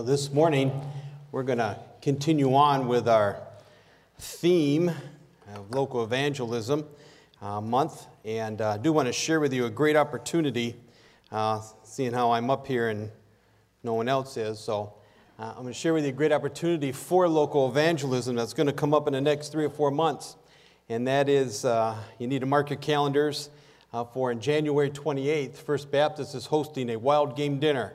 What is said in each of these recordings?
Well, this morning we're going to continue on with our theme of local evangelism uh, month, and I uh, do want to share with you a great opportunity, uh, seeing how I'm up here and no one else is. So uh, I'm going to share with you a great opportunity for local evangelism that's going to come up in the next three or four months, and that is uh, you need to mark your calendars. Uh, for in January 28th, First Baptist is hosting a wild game dinner.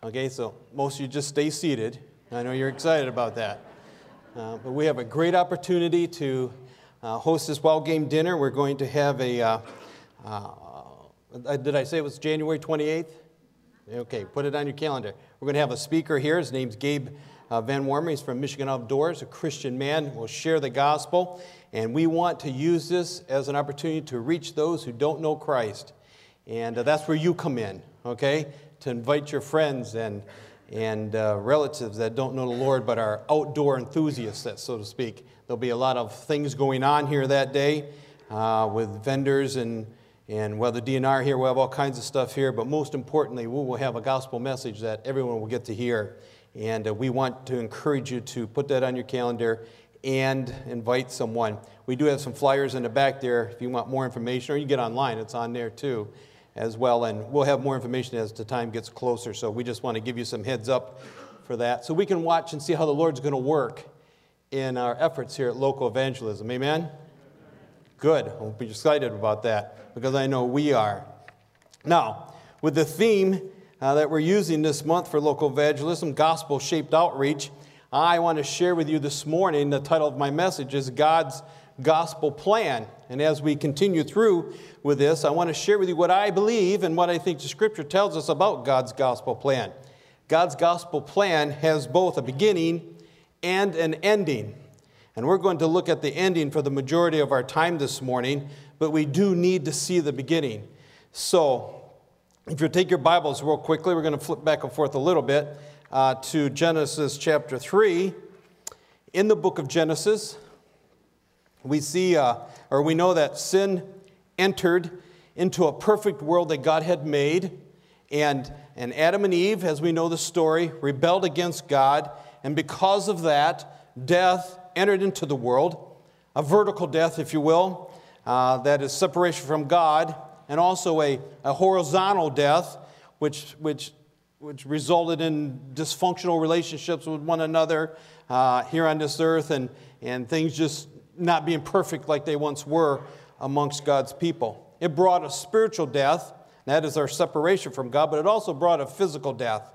Okay, so most of you just stay seated. I know you're excited about that. Uh, but we have a great opportunity to uh, host this wild game dinner. We're going to have a, uh, uh did I say it was January 28th? Okay, put it on your calendar. We're going to have a speaker here. His name's Gabe uh, Van Warmer. He's from Michigan Outdoors, a Christian man. We'll share the gospel. And we want to use this as an opportunity to reach those who don't know Christ. And uh, that's where you come in, okay? To invite your friends and, and uh, relatives that don't know the Lord but are outdoor enthusiasts, so to speak. There'll be a lot of things going on here that day uh, with vendors and, and well, the DNR here, we'll have all kinds of stuff here, but most importantly, we will have a gospel message that everyone will get to hear. And uh, we want to encourage you to put that on your calendar and invite someone. We do have some flyers in the back there if you want more information, or you get online, it's on there too as well. And we'll have more information as the time gets closer. So we just want to give you some heads up for that so we can watch and see how the Lord's going to work in our efforts here at local evangelism. Amen? Good. I'll be excited about that because I know we are. Now, with the theme uh, that we're using this month for local evangelism, gospel shaped outreach, I want to share with you this morning the title of my message is God's gospel plan. And as we continue through with this, I want to share with you what I believe and what I think the scripture tells us about God's gospel plan. God's gospel plan has both a beginning and an ending. And we're going to look at the ending for the majority of our time this morning, but we do need to see the beginning. So, if you take your Bibles real quickly, we're going to flip back and forth a little bit uh, to Genesis chapter 3. In the book of Genesis, we see, uh, or we know that sin entered into a perfect world that God had made. And, and Adam and Eve, as we know the story, rebelled against God. And because of that, death entered into the world, a vertical death, if you will, uh, that is separation from God, and also a, a horizontal death, which, which, which resulted in dysfunctional relationships with one another uh, here on this earth, and, and things just not being perfect like they once were amongst God's people. It brought a spiritual death, that is our separation from God, but it also brought a physical death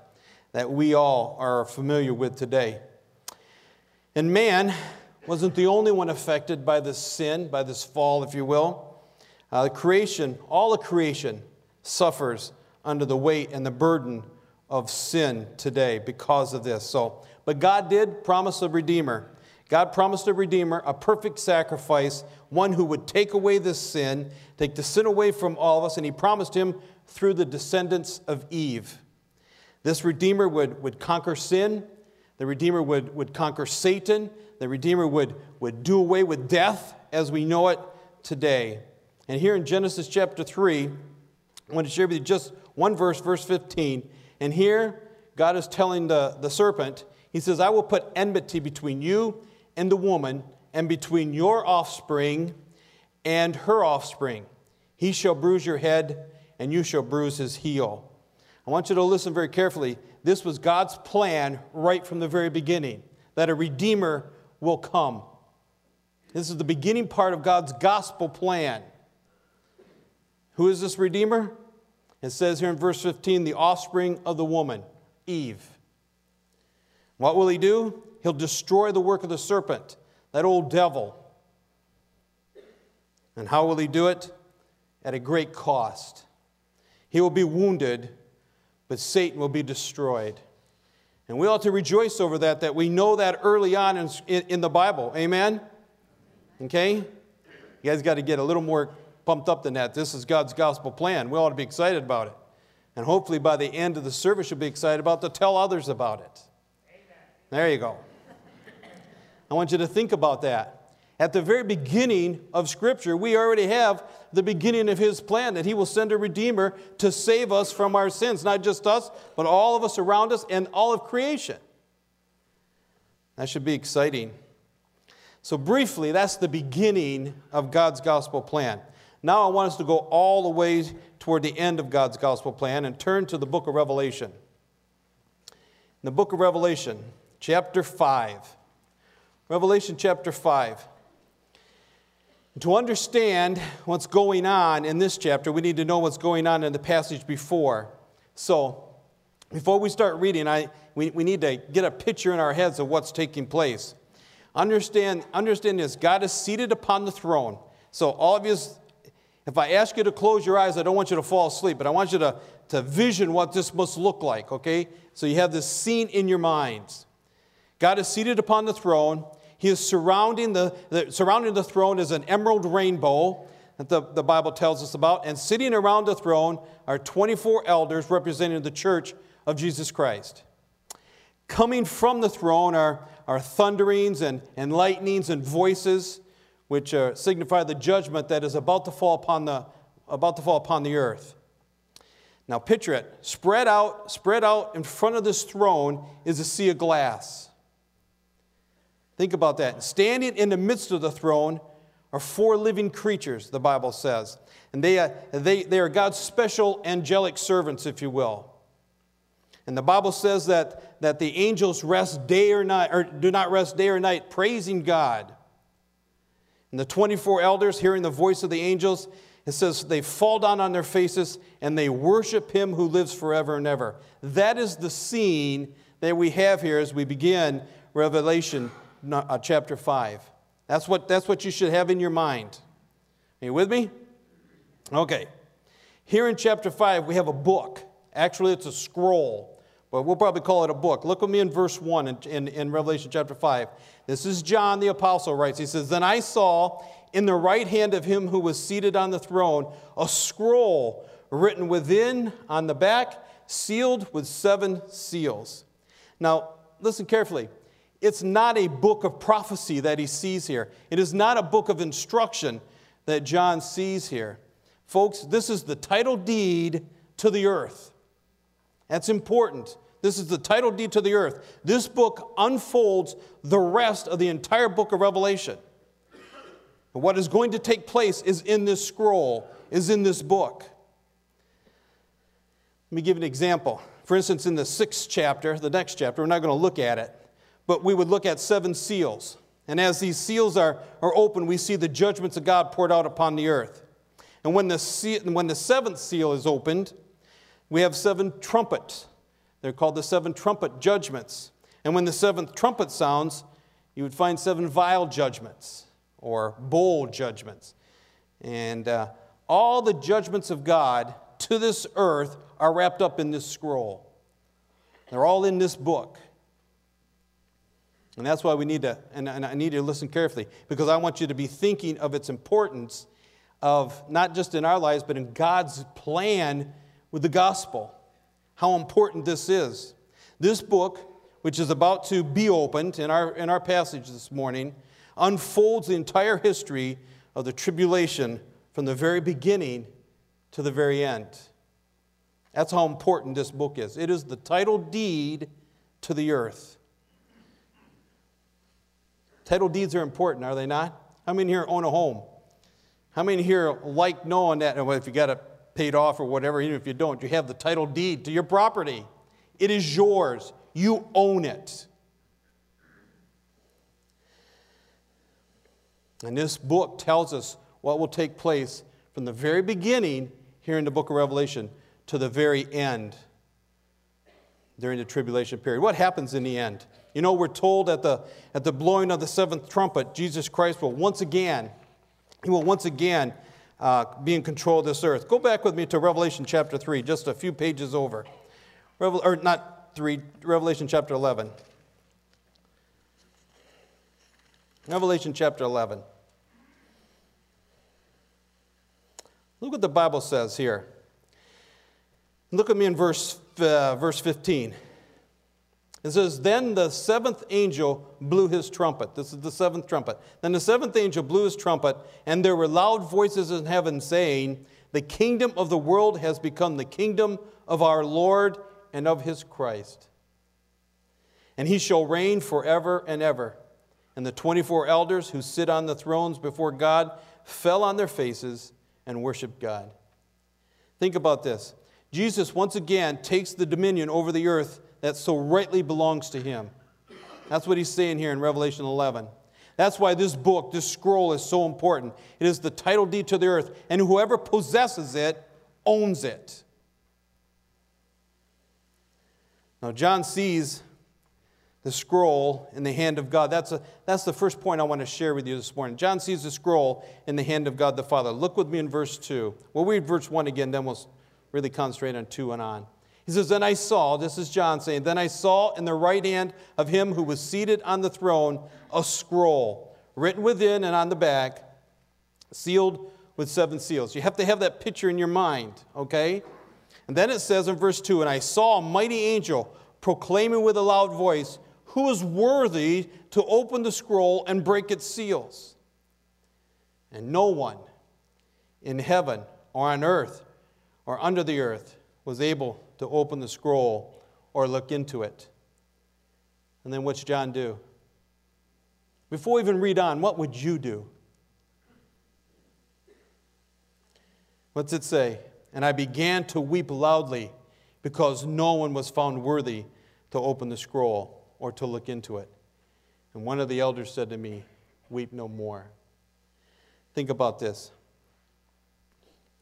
that we all are familiar with today. And man wasn't the only one affected by this sin, by this fall, if you will. Uh, the creation, all the creation, suffers under the weight and the burden of sin today because of this. So, but God did promise a redeemer. God promised a Redeemer, a perfect sacrifice, one who would take away this sin, take the sin away from all of us, and He promised him through the descendants of Eve. This Redeemer would, would conquer sin, the Redeemer would, would conquer Satan, the Redeemer would, would do away with death as we know it today. And here in Genesis chapter 3, I want to share with you just one verse, verse 15. And here, God is telling the, the serpent, He says, I will put enmity between you and the woman, and between your offspring and her offspring. He shall bruise your head, and you shall bruise his heel. I want you to listen very carefully. This was God's plan right from the very beginning that a Redeemer will come. This is the beginning part of God's gospel plan. Who is this Redeemer? It says here in verse 15, the offspring of the woman, Eve. What will he do? He'll destroy the work of the serpent, that old devil. And how will he do it? At a great cost. He will be wounded, but Satan will be destroyed. And we ought to rejoice over that, that we know that early on in, in the Bible. Amen? Okay? You guys got to get a little more pumped up than that. This is God's gospel plan. We ought to be excited about it. And hopefully by the end of the service, you'll be excited about to tell others about it. There you go. I want you to think about that. At the very beginning of Scripture, we already have the beginning of His plan that He will send a Redeemer to save us from our sins, not just us, but all of us around us and all of creation. That should be exciting. So, briefly, that's the beginning of God's gospel plan. Now, I want us to go all the way toward the end of God's gospel plan and turn to the book of Revelation. In the book of Revelation, chapter 5. Revelation chapter 5. To understand what's going on in this chapter, we need to know what's going on in the passage before. So, before we start reading, I, we, we need to get a picture in our heads of what's taking place. Understand, understand this God is seated upon the throne. So, all of you, if I ask you to close your eyes, I don't want you to fall asleep, but I want you to, to vision what this must look like, okay? So, you have this scene in your minds. God is seated upon the throne. He is surrounding the, the, surrounding the throne is an emerald rainbow that the, the Bible tells us about. And sitting around the throne are 24 elders representing the church of Jesus Christ. Coming from the throne are, are thunderings and, and lightnings and voices, which uh, signify the judgment that is about to fall upon the, about to fall upon the earth. Now picture it. Spread out, spread out in front of this throne is a sea of glass. Think about that. Standing in the midst of the throne are four living creatures, the Bible says. And they, uh, they, they are God's special angelic servants, if you will. And the Bible says that, that the angels rest day or night, or do not rest day or night, praising God. And the 24 elders, hearing the voice of the angels, it says they fall down on their faces and they worship him who lives forever and ever. That is the scene that we have here as we begin Revelation uh, chapter 5. That's what, that's what you should have in your mind. Are you with me? Okay. Here in chapter 5, we have a book. Actually, it's a scroll, but we'll probably call it a book. Look with me in verse 1 in, in, in Revelation chapter 5. This is John the Apostle writes. He says, Then I saw in the right hand of him who was seated on the throne a scroll written within on the back, sealed with seven seals. Now, listen carefully. It's not a book of prophecy that he sees here. It is not a book of instruction that John sees here. Folks, this is the title deed to the earth. That's important. This is the title deed to the earth. This book unfolds the rest of the entire book of Revelation. What is going to take place is in this scroll, is in this book. Let me give an example. For instance, in the sixth chapter, the next chapter, we're not going to look at it but we would look at seven seals. And as these seals are, are open, we see the judgments of God poured out upon the earth. And when the, seal, when the seventh seal is opened, we have seven trumpets. They're called the seven trumpet judgments. And when the seventh trumpet sounds, you would find seven vial judgments or bowl judgments. And uh, all the judgments of God to this earth are wrapped up in this scroll. They're all in this book. And that's why we need to, and, and I need you to listen carefully, because I want you to be thinking of its importance of not just in our lives, but in God's plan with the gospel. How important this is. This book, which is about to be opened in our, in our passage this morning, unfolds the entire history of the tribulation from the very beginning to the very end. That's how important this book is. It is the title deed to the earth. Title deeds are important, are they not? How many here own a home? How many here like knowing that well, if you got it paid off or whatever, even if you don't, you have the title deed to your property? It is yours. You own it. And this book tells us what will take place from the very beginning here in the book of Revelation to the very end during the tribulation period. What happens in the end? You know, we're told at the, at the blowing of the seventh trumpet, Jesus Christ will once again, he will once again uh, be in control of this earth. Go back with me to Revelation chapter 3, just a few pages over. Revel, or not 3, Revelation chapter 11. Revelation chapter 11. Look what the Bible says here. Look at me in verse, uh, verse 15. It says, Then the seventh angel blew his trumpet. This is the seventh trumpet. Then the seventh angel blew his trumpet, and there were loud voices in heaven saying, The kingdom of the world has become the kingdom of our Lord and of his Christ. And he shall reign forever and ever. And the 24 elders who sit on the thrones before God fell on their faces and worshiped God. Think about this. Jesus once again takes the dominion over the earth that so rightly belongs to him. That's what he's saying here in Revelation 11. That's why this book, this scroll, is so important. It is the title deed to the earth, and whoever possesses it owns it. Now, John sees the scroll in the hand of God. That's, a, that's the first point I want to share with you this morning. John sees the scroll in the hand of God the Father. Look with me in verse 2. We'll read verse 1 again, then we'll really concentrate on 2 and on. He says, Then I saw, this is John saying, Then I saw in the right hand of him who was seated on the throne a scroll written within and on the back, sealed with seven seals. You have to have that picture in your mind, okay? And then it says in verse 2 And I saw a mighty angel proclaiming with a loud voice, Who is worthy to open the scroll and break its seals? And no one in heaven or on earth or under the earth was able to open the scroll or look into it. And then what's John do? Before we even read on, what would you do? What's it say? And I began to weep loudly because no one was found worthy to open the scroll or to look into it. And one of the elders said to me, Weep no more. Think about this.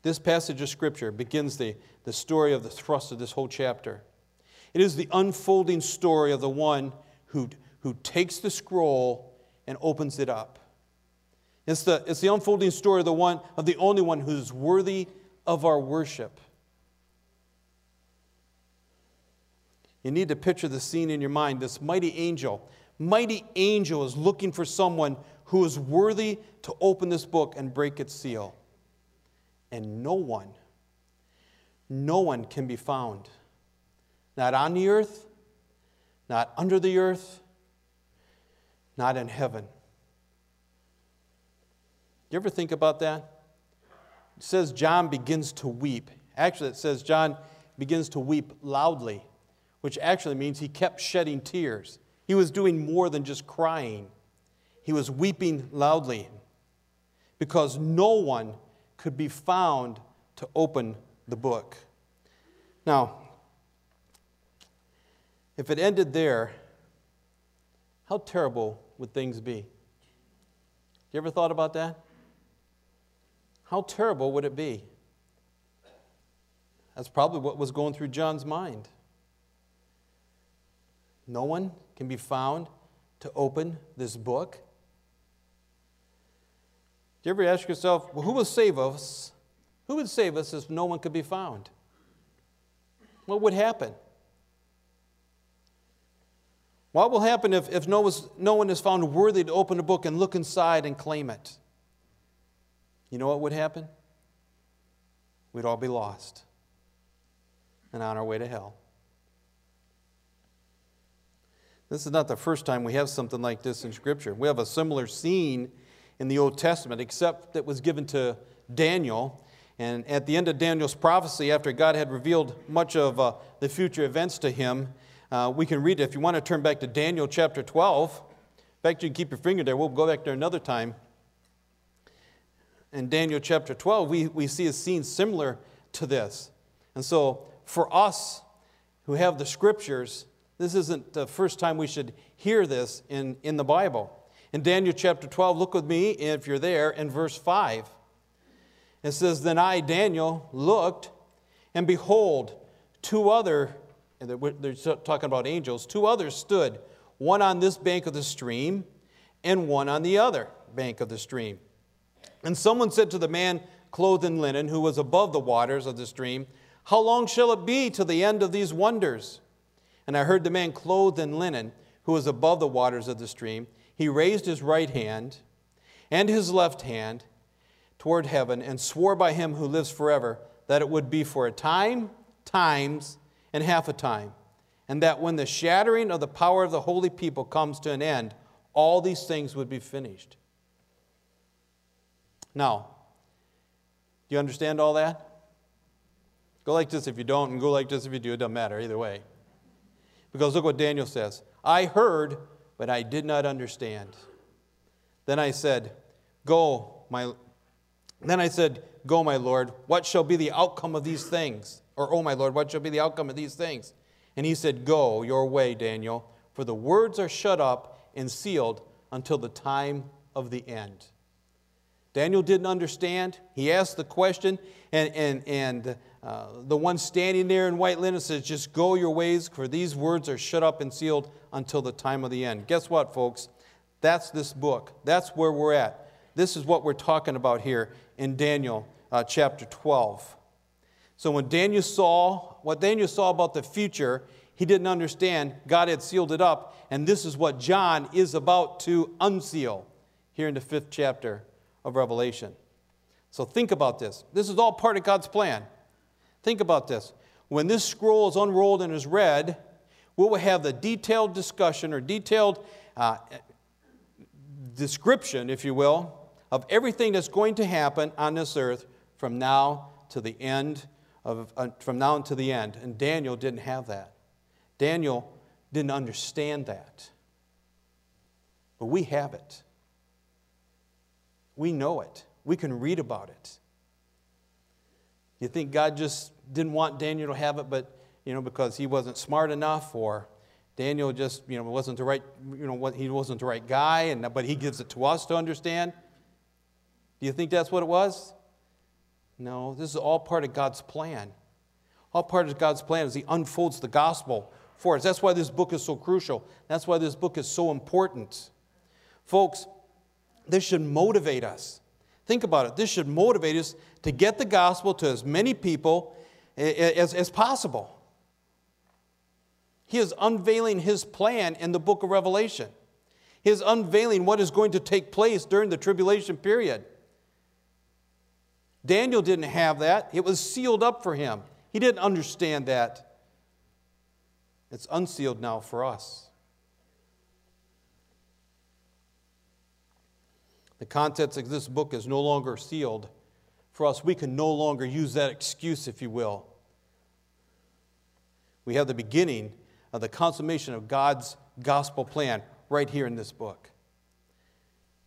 This passage of Scripture begins the, the story of the thrust of this whole chapter. It is the unfolding story of the one who, who takes the scroll and opens it up. It's the, it's the unfolding story of the one of the only one who's worthy of our worship. You need to picture the scene in your mind. This mighty angel, mighty angel is looking for someone who is worthy to open this book and break its seal and no one, no one can be found. Not on the earth, not under the earth, not in heaven. You ever think about that? It says John begins to weep. Actually, it says John begins to weep loudly, which actually means he kept shedding tears. He was doing more than just crying, he was weeping loudly because no one could be found to open the book. Now, if it ended there, how terrible would things be? You ever thought about that? How terrible would it be? That's probably what was going through John's mind. No one can be found to open this book. Do you ever ask yourself, well, who will save us? Who would save us if no one could be found? What would happen? What will happen if, if no, no one is found worthy to open a book and look inside and claim it? You know what would happen? We'd all be lost and on our way to hell. This is not the first time we have something like this in Scripture. We have a similar scene in the Old Testament, except that was given to Daniel. And at the end of Daniel's prophecy, after God had revealed much of uh, the future events to him, uh, we can read it. If you want to turn back to Daniel chapter 12, in fact, you can keep your finger there. We'll go back there another time. In Daniel chapter 12, we, we see a scene similar to this. And so, for us who have the scriptures, this isn't the first time we should hear this in, in the Bible. In Daniel chapter 12, look with me, if you're there, in verse 5. It says, Then I, Daniel, looked, and behold, two other, and they're talking about angels, two others stood, one on this bank of the stream, and one on the other bank of the stream. And someone said to the man clothed in linen, who was above the waters of the stream, How long shall it be to the end of these wonders? And I heard the man clothed in linen, who was above the waters of the stream, he raised his right hand and his left hand toward heaven and swore by him who lives forever that it would be for a time, times, and half a time, and that when the shattering of the power of the holy people comes to an end, all these things would be finished. Now, do you understand all that? Go like this if you don't, and go like this if you do. It doesn't matter either way. Because look what Daniel says I heard, but I did not understand. Then I said, Go, my. Then I said, Go, my Lord, what shall be the outcome of these things? Or, Oh, my Lord, what shall be the outcome of these things? And he said, Go your way, Daniel, for the words are shut up and sealed until the time of the end. Daniel didn't understand. He asked the question, and, and, and uh, the one standing there in white linen says, Just go your ways, for these words are shut up and sealed until the time of the end. Guess what, folks? That's this book. That's where we're at. This is what we're talking about here in Daniel uh, chapter 12. So when Daniel saw what Daniel saw about the future, he didn't understand. God had sealed it up, and this is what John is about to unseal here in the fifth chapter of Revelation. So think about this. This is all part of God's plan. Think about this. When this scroll is unrolled and is read, we will have the detailed discussion or detailed uh, description, if you will, of everything that's going to happen on this earth from now to the end of, uh, from now until the end. And Daniel didn't have that. Daniel didn't understand that. But we have it. We know it. We can read about it. You think God just didn't want Daniel to have it, but you know, because he wasn't smart enough, or Daniel just you know wasn't the right you know what he wasn't the right guy, and but he gives it to us to understand. Do you think that's what it was? No, this is all part of God's plan. All part of God's plan as He unfolds the gospel for us. That's why this book is so crucial. That's why this book is so important. Folks, this should motivate us. Think about it. This should motivate us to get the gospel to as many people as, as possible. He is unveiling his plan in the book of Revelation. He is unveiling what is going to take place during the tribulation period. Daniel didn't have that, it was sealed up for him. He didn't understand that. It's unsealed now for us. The contents of this book is no longer sealed for us. We can no longer use that excuse, if you will. We have the beginning of the consummation of God's gospel plan right here in this book.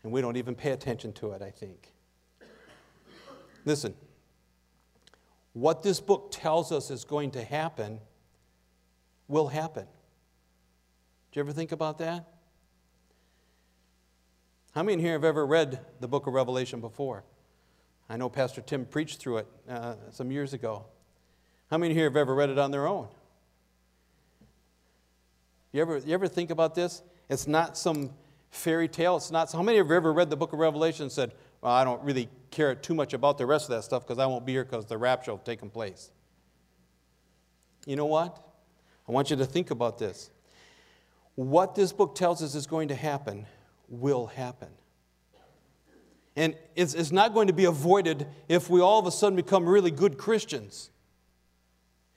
And we don't even pay attention to it, I think. Listen, what this book tells us is going to happen will happen. Do you ever think about that? How many here have ever read the book of Revelation before? I know Pastor Tim preached through it uh, some years ago. How many here have ever read it on their own? You ever, you ever think about this? It's not some fairy tale. It's not. How many have ever read the book of Revelation and said, well, I don't really care too much about the rest of that stuff because I won't be here because the rapture will have taken place. You know what? I want you to think about this. What this book tells us is going to happen will happen. And it's, it's not going to be avoided if we all of a sudden become really good Christians.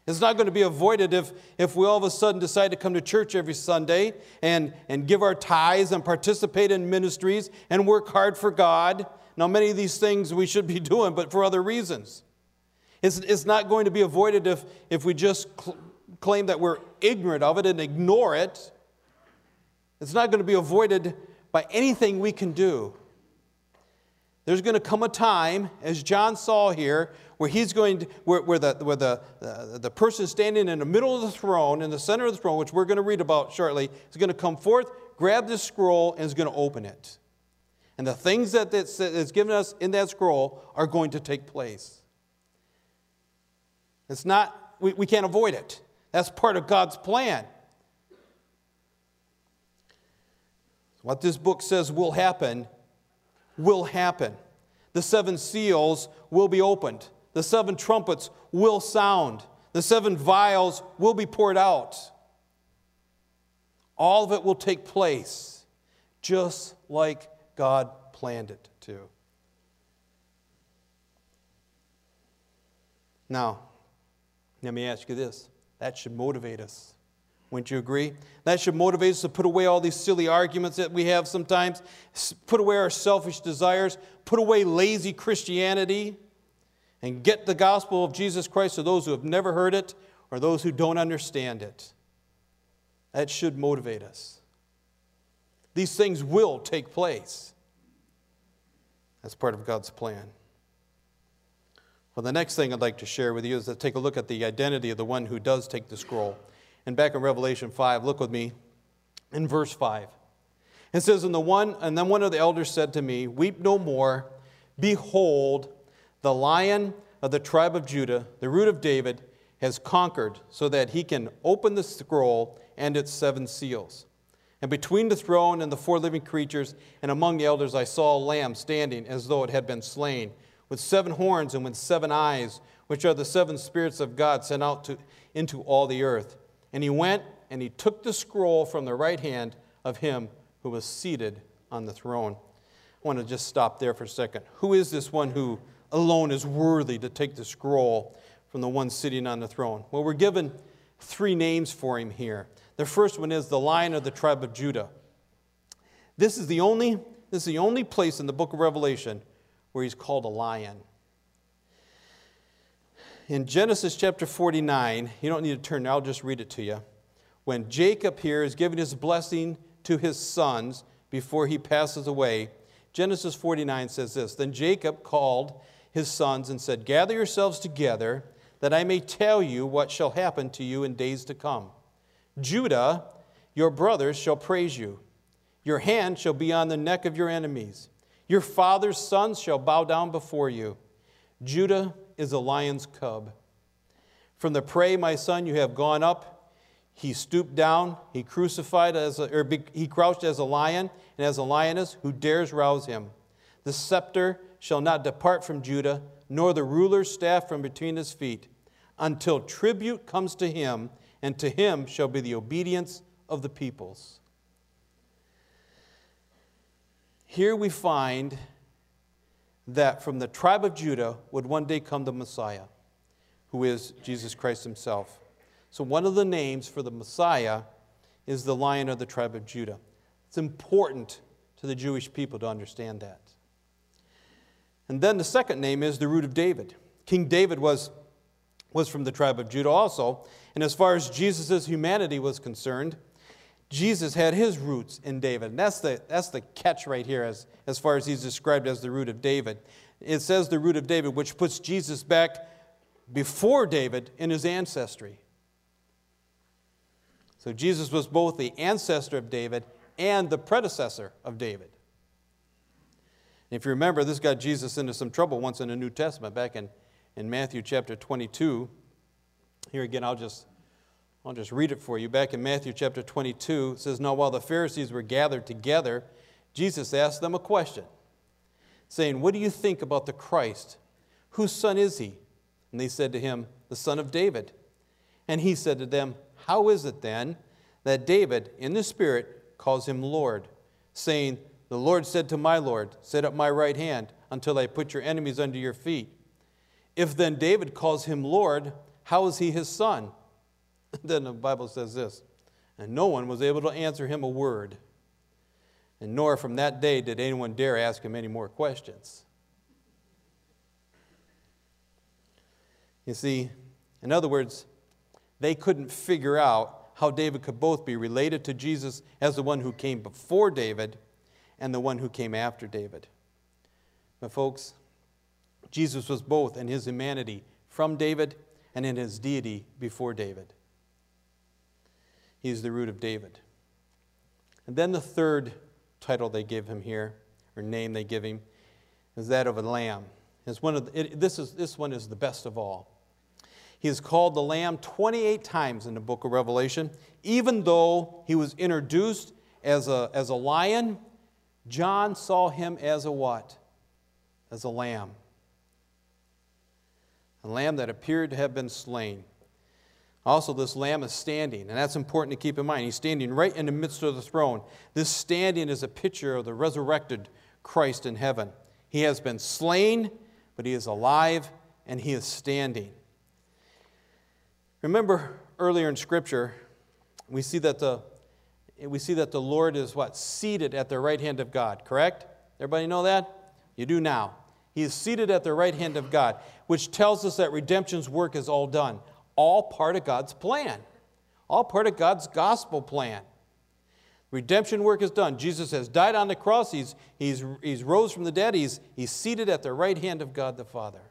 It's not going to be avoided if, if we all of a sudden decide to come to church every Sunday and, and give our tithes and participate in ministries and work hard for God now, many of these things we should be doing, but for other reasons. It's, it's not going to be avoided if, if we just cl- claim that we're ignorant of it and ignore it. It's not going to be avoided by anything we can do. There's going to come a time, as John saw here, where he's going to, where, where, the, where the, the, the person standing in the middle of the throne, in the center of the throne, which we're going to read about shortly, is going to come forth, grab this scroll, and is going to open it. And the things that it's given us in that scroll are going to take place. It's not, we, we can't avoid it. That's part of God's plan. What this book says will happen, will happen. The seven seals will be opened. The seven trumpets will sound. The seven vials will be poured out. All of it will take place just like God planned it to. Now, let me ask you this that should motivate us. Wouldn't you agree? That should motivate us to put away all these silly arguments that we have sometimes, put away our selfish desires, put away lazy Christianity, and get the gospel of Jesus Christ to those who have never heard it or those who don't understand it. That should motivate us. These things will take place. That's part of God's plan. Well, the next thing I'd like to share with you is to take a look at the identity of the one who does take the scroll. And back in Revelation 5, look with me in verse 5. It says, and, the one, and then one of the elders said to me, Weep no more. Behold, the lion of the tribe of Judah, the root of David, has conquered so that he can open the scroll and its seven seals. And between the throne and the four living creatures and among the elders, I saw a lamb standing as though it had been slain, with seven horns and with seven eyes, which are the seven spirits of God sent out to, into all the earth. And he went and he took the scroll from the right hand of him who was seated on the throne. I want to just stop there for a second. Who is this one who alone is worthy to take the scroll from the one sitting on the throne? Well, we're given three names for him here. The first one is the lion of the tribe of Judah. This is the only, this is the only place in the book of Revelation where he's called a lion. In Genesis chapter 49, you don't need to turn, I'll just read it to you. When Jacob here is giving his blessing to his sons before he passes away, Genesis 49 says this Then Jacob called his sons and said, Gather yourselves together, that I may tell you what shall happen to you in days to come. Judah, your brothers shall praise you. Your hand shall be on the neck of your enemies. Your father's sons shall bow down before you. Judah is a lion's cub. From the prey, my son, you have gone up. He stooped down. He crucified as a, or he crouched as a lion and as a lioness. Who dares rouse him? The scepter shall not depart from Judah, nor the ruler's staff from between his feet, until tribute comes to him and to him shall be the obedience of the peoples. Here we find that from the tribe of Judah would one day come the Messiah, who is Jesus Christ himself. So, one of the names for the Messiah is the lion of the tribe of Judah. It's important to the Jewish people to understand that. And then the second name is the root of David. King David was, was from the tribe of Judah also, and as far as Jesus' humanity was concerned, Jesus had his roots in David. And that's the, that's the catch right here, as, as far as he's described as the root of David. It says the root of David, which puts Jesus back before David in his ancestry. So Jesus was both the ancestor of David and the predecessor of David. If you remember, this got Jesus into some trouble once in the New Testament, back in, in Matthew chapter 22. Here again, I'll just, I'll just read it for you. Back in Matthew chapter 22, it says, Now while the Pharisees were gathered together, Jesus asked them a question, saying, What do you think about the Christ? Whose son is he? And they said to him, The son of David. And he said to them, How is it then that David, in the Spirit, calls him Lord, saying, The Lord said to my Lord, Sit at my right hand until I put your enemies under your feet. If then David calls him Lord, how is he his son? then the Bible says this And no one was able to answer him a word. And nor from that day did anyone dare ask him any more questions. You see, in other words, they couldn't figure out how David could both be related to Jesus as the one who came before David and the one who came after David. But, folks, Jesus was both in his humanity from David and in his deity before David. He's the root of David. And then the third title they give him here, or name they give him, is that of a lamb. It's one of the, it, this, is, this one is the best of all. He is called the Lamb 28 times in the book of Revelation. Even though he was introduced as a, as a lion, John saw him as a what? As a lamb a lamb that appeared to have been slain. Also, this lamb is standing, and that's important to keep in mind. He's standing right in the midst of the throne. This standing is a picture of the resurrected Christ in heaven. He has been slain, but he is alive and he is standing. Remember earlier in Scripture we see that the we see that the Lord is what seated at the right hand of God. Correct? Everybody know that? You do now. He is seated at the right hand of God, which tells us that redemption's work is all done, all part of God's plan, all part of God's gospel plan. Redemption work is done. Jesus has died on the cross. He's, he's, he's rose from the dead. He's, he's seated at the right hand of God the Father.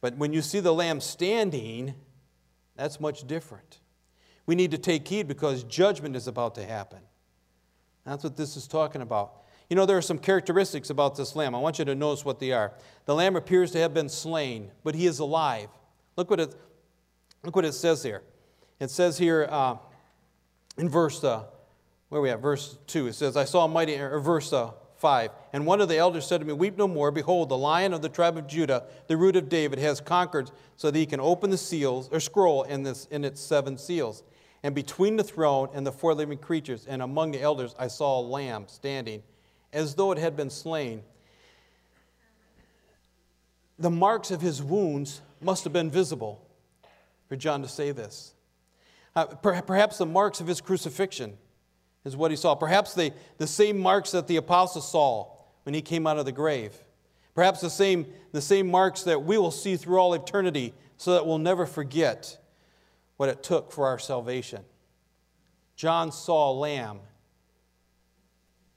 But when you see the Lamb standing, that's much different. We need to take heed because judgment is about to happen. That's what this is talking about. You know, there are some characteristics about this lamb. I want you to notice what they are. The lamb appears to have been slain, but he is alive. Look what it, look what it says here. It says here, uh, in verse, uh, where we at? Verse 2. It says, I saw a mighty, or verse uh, 5. And one of the elders said to me, Weep no more. Behold, the lion of the tribe of Judah, the root of David, has conquered so that he can open the seals, or scroll in, this, in its seven seals. And between the throne and the four living creatures, and among the elders, I saw a lamb standing, as though it had been slain. The marks of his wounds must have been visible for John to say this. Uh, perhaps the marks of his crucifixion is what he saw. Perhaps the, the same marks that the apostle saw when he came out of the grave. Perhaps the same, the same marks that we will see through all eternity so that we'll never forget what it took for our salvation. John saw a lamb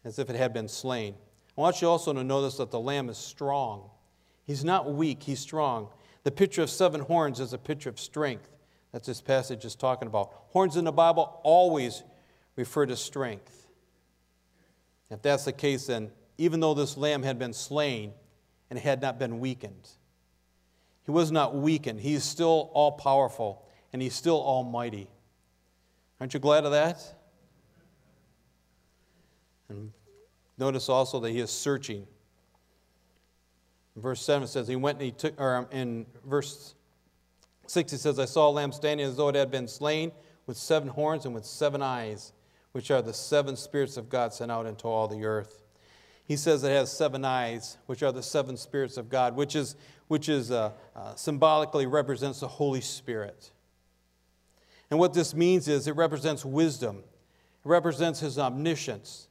as if it had been slain. I want you also to notice that the lamb is strong. He's not weak, he's strong. The picture of seven horns is a picture of strength. That's this passage is talking about. Horns in the Bible always refer to strength. If that's the case, then even though this lamb had been slain and had not been weakened, he was not weakened. He is still all powerful and he's still almighty. Aren't you glad of that? And notice also that he is searching. Verse 7 says, He went and he took, or in verse 6, he says, I saw a lamb standing as though it had been slain with seven horns and with seven eyes, which are the seven spirits of God sent out into all the earth. He says it has seven eyes, which are the seven spirits of God, which is, which is uh, uh, symbolically represents the Holy Spirit. And what this means is it represents wisdom, it represents his omniscience,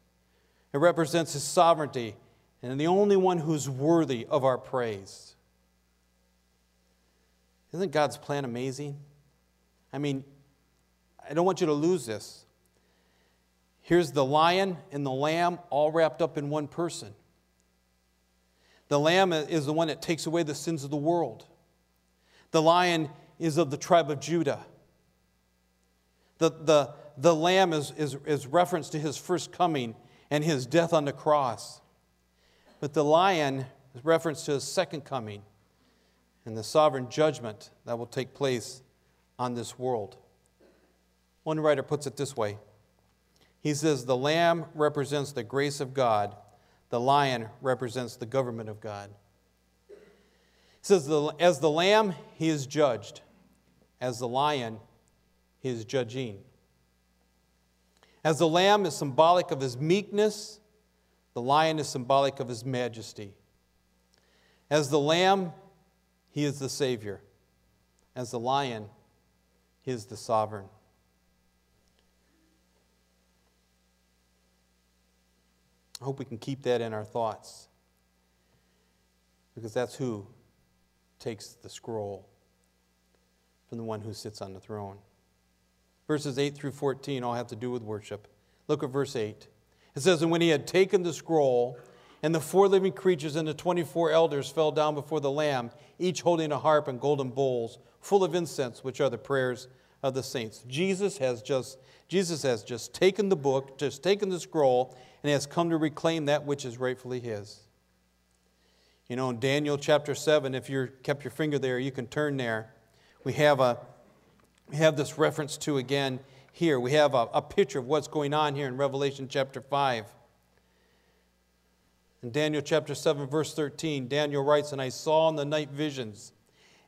it represents his sovereignty, and the only one who's worthy of our praise. Isn't God's plan amazing? I mean, I don't want you to lose this. Here's the lion and the lamb all wrapped up in one person. The lamb is the one that takes away the sins of the world. The lion is of the tribe of Judah. The, the, the lamb is, is, is reference to his first coming and his death on the cross. But the lion is reference to his second coming and the sovereign judgment that will take place on this world. One writer puts it this way He says, The lamb represents the grace of God, the lion represents the government of God. He says, As the lamb, he is judged, as the lion, he is judging. As the lamb is symbolic of his meekness, the lion is symbolic of his majesty. As the lamb, he is the Savior. As the lion, he is the sovereign. I hope we can keep that in our thoughts because that's who takes the scroll from the one who sits on the throne. Verses 8 through 14 all have to do with worship. Look at verse 8. It says, And when he had taken the scroll, and the four living creatures and the 24 elders fell down before the Lamb, each holding a harp and golden bowls full of incense, which are the prayers of the saints. Jesus has just, Jesus has just taken the book, just taken the scroll, and has come to reclaim that which is rightfully his. You know, in Daniel chapter 7, if you kept your finger there, you can turn there. We have a we have this reference to again here. We have a, a picture of what's going on here in Revelation chapter 5. In Daniel chapter 7, verse 13, Daniel writes, And I saw in the night visions,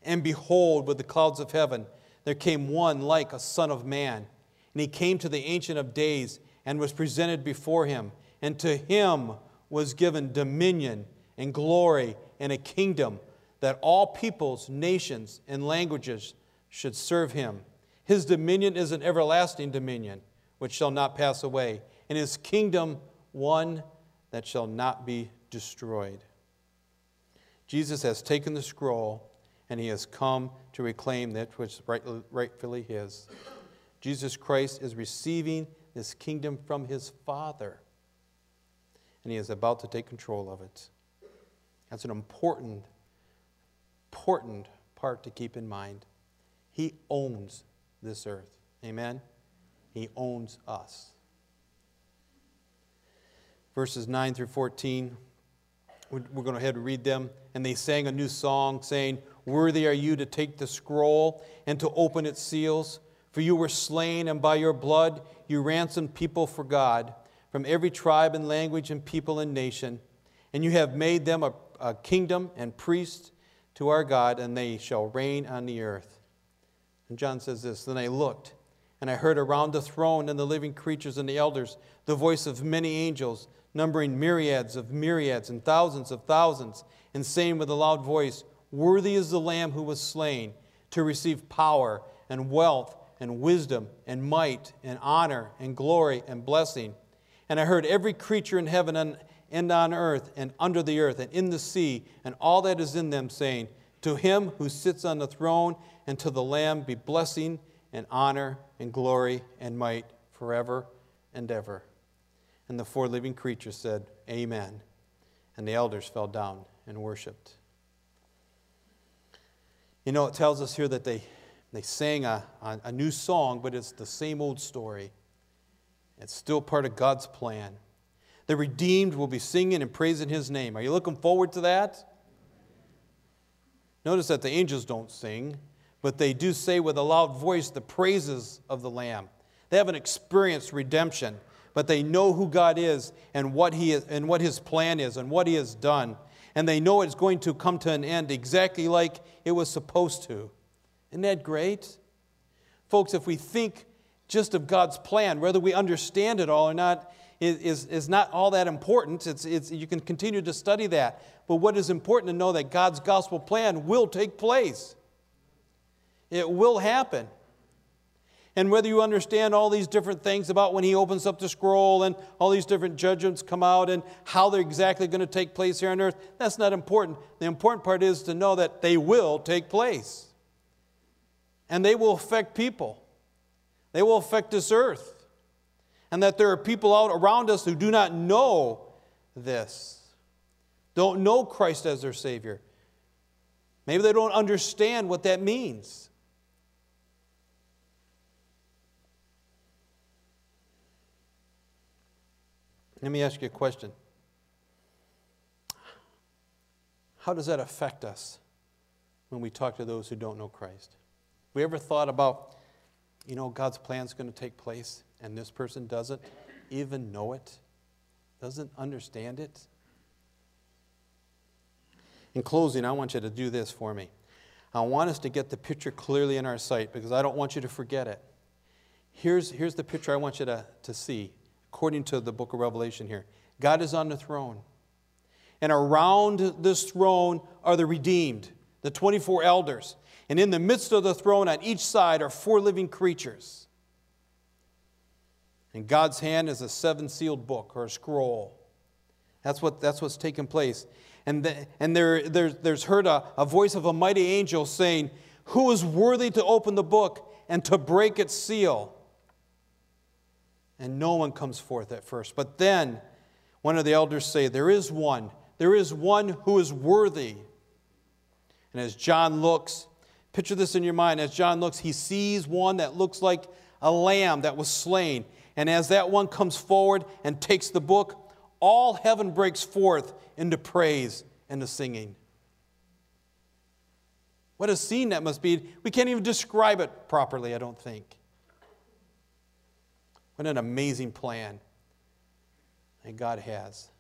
and behold, with the clouds of heaven, there came one like a son of man. And he came to the Ancient of Days and was presented before him. And to him was given dominion and glory and a kingdom that all peoples, nations, and languages should serve him. His dominion is an everlasting dominion which shall not pass away, and his kingdom one that shall not be destroyed. Jesus has taken the scroll and he has come to reclaim that which is rightfully his. Jesus Christ is receiving this kingdom from his Father, and he is about to take control of it. That's an important, important part to keep in mind. He owns this earth. Amen? He owns us. Verses 9 through 14, we're going to ahead and read them. And they sang a new song, saying, Worthy are you to take the scroll and to open its seals. For you were slain, and by your blood you ransomed people for God from every tribe and language and people and nation. And you have made them a, a kingdom and priests to our God, and they shall reign on the earth. And John says this Then I looked, and I heard around the throne and the living creatures and the elders the voice of many angels, numbering myriads of myriads and thousands of thousands, and saying with a loud voice, Worthy is the Lamb who was slain to receive power and wealth and wisdom and might and honor and glory and blessing. And I heard every creature in heaven and on earth and under the earth and in the sea and all that is in them saying, To him who sits on the throne and to the Lamb be blessing and honor and glory and might forever and ever. And the four living creatures said, Amen. And the elders fell down and worshiped. You know, it tells us here that they, they sang a, a, a new song, but it's the same old story. It's still part of God's plan. The redeemed will be singing and praising his name. Are you looking forward to that? Notice that the angels don't sing, but they do say with a loud voice the praises of the Lamb. They haven't experienced redemption, but they know who God is and what, he is, and what his plan is and what he has done. And they know it's going to come to an end exactly like it was supposed to. Isn't that great? Folks, if we think just of God's plan, whether we understand it all or not, is, is not all that important. It's, it's, you can continue to study that. But what is important to know that God's gospel plan will take place. It will happen. And whether you understand all these different things about when he opens up the scroll and all these different judgments come out and how they're exactly going to take place here on earth, that's not important. The important part is to know that they will take place. And they will affect people, they will affect this earth. And that there are people out around us who do not know this, don't know Christ as their Savior. Maybe they don't understand what that means. Let me ask you a question. How does that affect us when we talk to those who don't know Christ? We ever thought about, you know, God's plan is going to take place and this person doesn't even know it, doesn't understand it? In closing, I want you to do this for me. I want us to get the picture clearly in our sight because I don't want you to forget it. Here's, here's the picture I want you to, to see according to the book of Revelation here. God is on the throne. And around this throne are the redeemed, the 24 elders. And in the midst of the throne, on each side, are four living creatures. And God's hand is a seven sealed book or a scroll. That's, what, that's what's taken place. And, the, and there, there, there's heard a, a voice of a mighty angel saying, Who is worthy to open the book and to break its seal? and no one comes forth at first. But then one of the elders say, There is one, there is one who is worthy. And as John looks, picture this in your mind, as John looks, he sees one that looks like a lamb that was slain. And as that one comes forward and takes the book, all heaven breaks forth into praise and to singing. What a scene that must be. We can't even describe it properly, I don't think. What an amazing plan that God has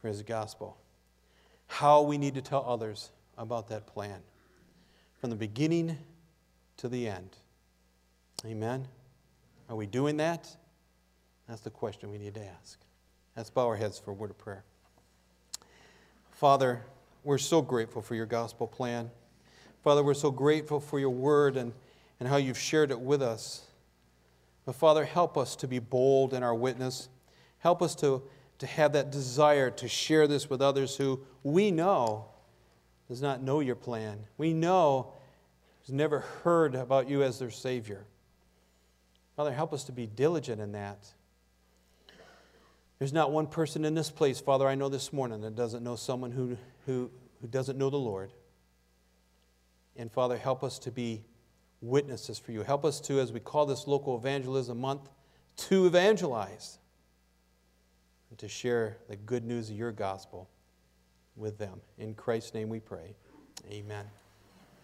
for His gospel. How we need to tell others about that plan from the beginning to the end. Amen? Are we doing that? That's the question we need to ask. Let's bow our heads for a word of prayer. Father, we're so grateful for your gospel plan. Father, we're so grateful for your word and and how you've shared it with us. But Father, help us to be bold in our witness. Help us to, to have that desire to share this with others who we know does not know your plan. We know has never heard about you as their Savior. Father, help us to be diligent in that. There's not one person in this place, Father, I know this morning that doesn't know someone who, who, who doesn't know the Lord. And Father, help us to be witnesses for you. Help us to, as we call this local evangelism month, to evangelize and to share the good news of your gospel with them. In Christ's name we pray. Amen.